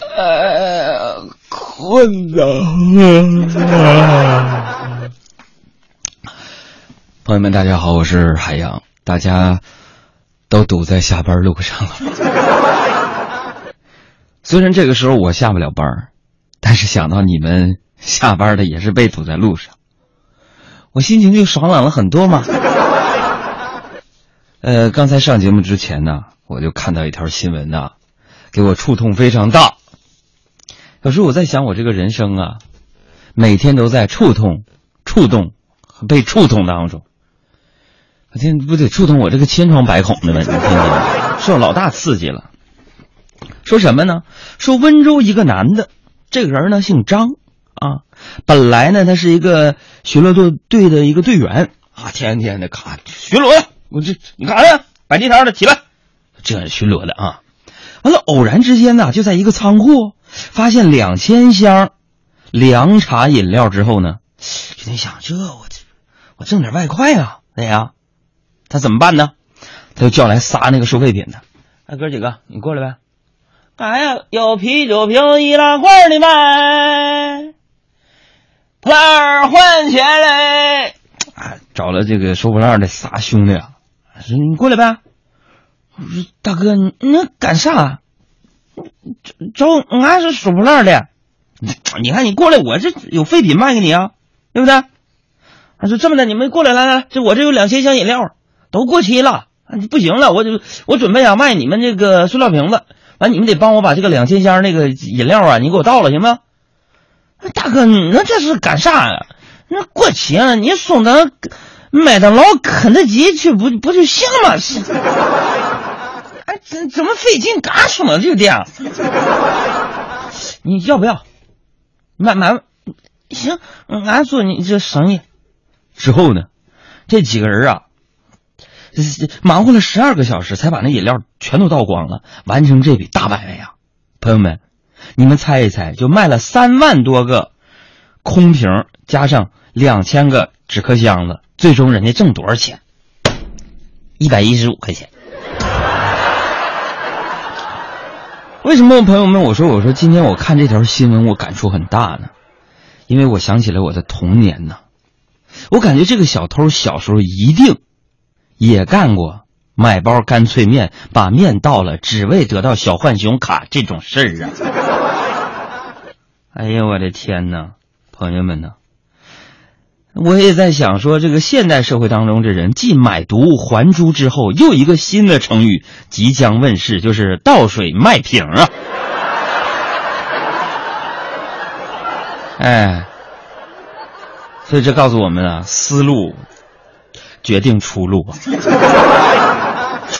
呃，困了。朋友们，大家好，我是海洋。大家都堵在下班路上了。虽然这个时候我下不了班但是想到你们下班的也是被堵在路上，我心情就爽朗了很多嘛。呃，刚才上节目之前呢，我就看到一条新闻呐，给我触痛非常大。有时候我在想，我这个人生啊，每天都在触痛、触动被触痛当中。我天，不得触动我这个千疮百孔的吗？你天天受老大刺激了。说什么呢？说温州一个男的，这个人呢姓张啊，本来呢他是一个巡逻队队的一个队员啊，天天的看巡逻的。我这你干啥呀？摆地摊的，起来，这巡逻的啊。完了，偶然之间呢，就在一个仓库发现两千箱凉茶饮料之后呢，就在想这我这我挣点外快啊，对呀。他怎么办呢？他就叫来仨那个收废品的，哎，哥几个，你过来呗。干啥呀？有啤酒瓶易拉罐的卖，破烂换钱嘞。啊，找了这个收破烂的仨兄弟啊，说你过来呗。我说大哥，你那干啥？找俺是收破烂的。你看你过来，我这有废品卖给你啊，对不对？他说这么的，你们过来，来来，这我这有两千箱饮料，都过期了，不行了，我就我准备啊卖你们这个塑料瓶子。完，你们得帮我把这个两千箱那个饮料啊，你给我倒了，行吗？大哥，你那这是干啥呀？那过期了，你送到麦当劳、肯德基去不不就行了吗？哎，怎怎么费劲干什么这个店？你要不要？买买行，俺做你这生意。之后呢，这几个人啊。忙活了十二个小时，才把那饮料全都倒光了，完成这笔大买卖呀！朋友们，你们猜一猜，就卖了三万多个空瓶，加上两千个纸壳箱子，最终人家挣多少钱？一百一十五块钱。为什么朋友们我说我说今天我看这条新闻我感触很大呢？因为我想起了我的童年呢，我感觉这个小偷小时候一定。也干过买包干脆面，把面倒了，只为得到小浣熊卡这种事儿啊！哎呀，我的天哪，朋友们呐，我也在想说，这个现代社会当中，这人既买椟还珠之后，又一个新的成语即将问世，就是倒水卖瓶啊！哎，所以这告诉我们啊，思路。决定出路啊！